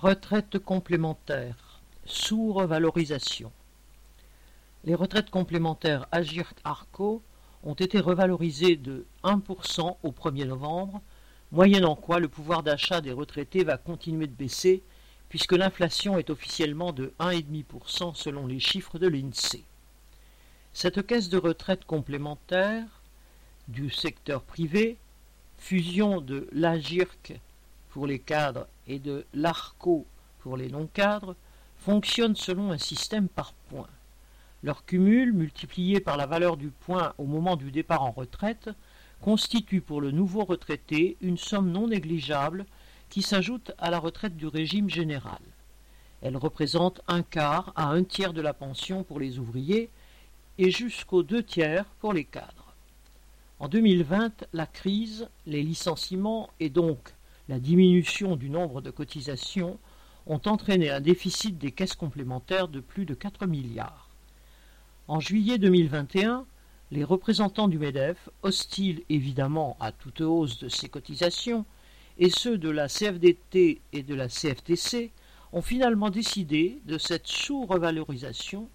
Retraite complémentaire, sous-revalorisation. Les retraites complémentaires Agirc-Arco ont été revalorisées de 1% au 1er novembre, moyennant quoi le pouvoir d'achat des retraités va continuer de baisser puisque l'inflation est officiellement de 1,5% selon les chiffres de l'INSEE. Cette caisse de retraite complémentaire du secteur privé, fusion de l'Agirc pour les cadres et de l'ARCO pour les non-cadres fonctionnent selon un système par points. Leur cumul, multiplié par la valeur du point au moment du départ en retraite, constitue pour le nouveau retraité une somme non négligeable qui s'ajoute à la retraite du régime général. Elle représente un quart à un tiers de la pension pour les ouvriers et jusqu'aux deux tiers pour les cadres. En 2020, la crise, les licenciements et donc la diminution du nombre de cotisations ont entraîné un déficit des caisses complémentaires de plus de 4 milliards. En juillet 2021, les représentants du MEDEF, hostiles évidemment à toute hausse de ces cotisations, et ceux de la CFDT et de la CFTC, ont finalement décidé de cette sous-revalorisation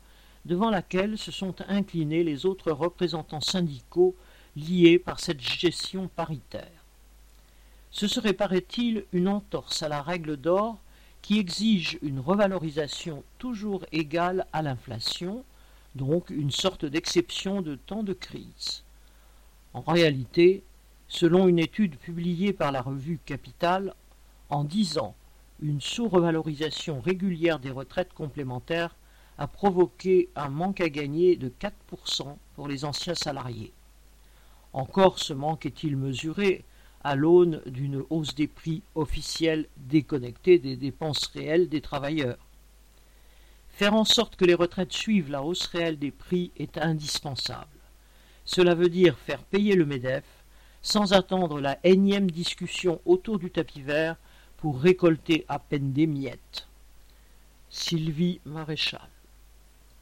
devant laquelle se sont inclinés les autres représentants syndicaux liés par cette gestion paritaire. Ce serait, paraît-il, une entorse à la règle d'or qui exige une revalorisation toujours égale à l'inflation, donc une sorte d'exception de temps de crise. En réalité, selon une étude publiée par la revue Capital, en dix ans, une sous-revalorisation régulière des retraites complémentaires a provoqué un manque à gagner de 4% pour les anciens salariés. Encore ce manque est-il mesuré à l'aune d'une hausse des prix officiels déconnectés des dépenses réelles des travailleurs. Faire en sorte que les retraites suivent la hausse réelle des prix est indispensable. Cela veut dire faire payer le MEDEF sans attendre la énième discussion autour du tapis vert pour récolter à peine des miettes. Sylvie Maréchal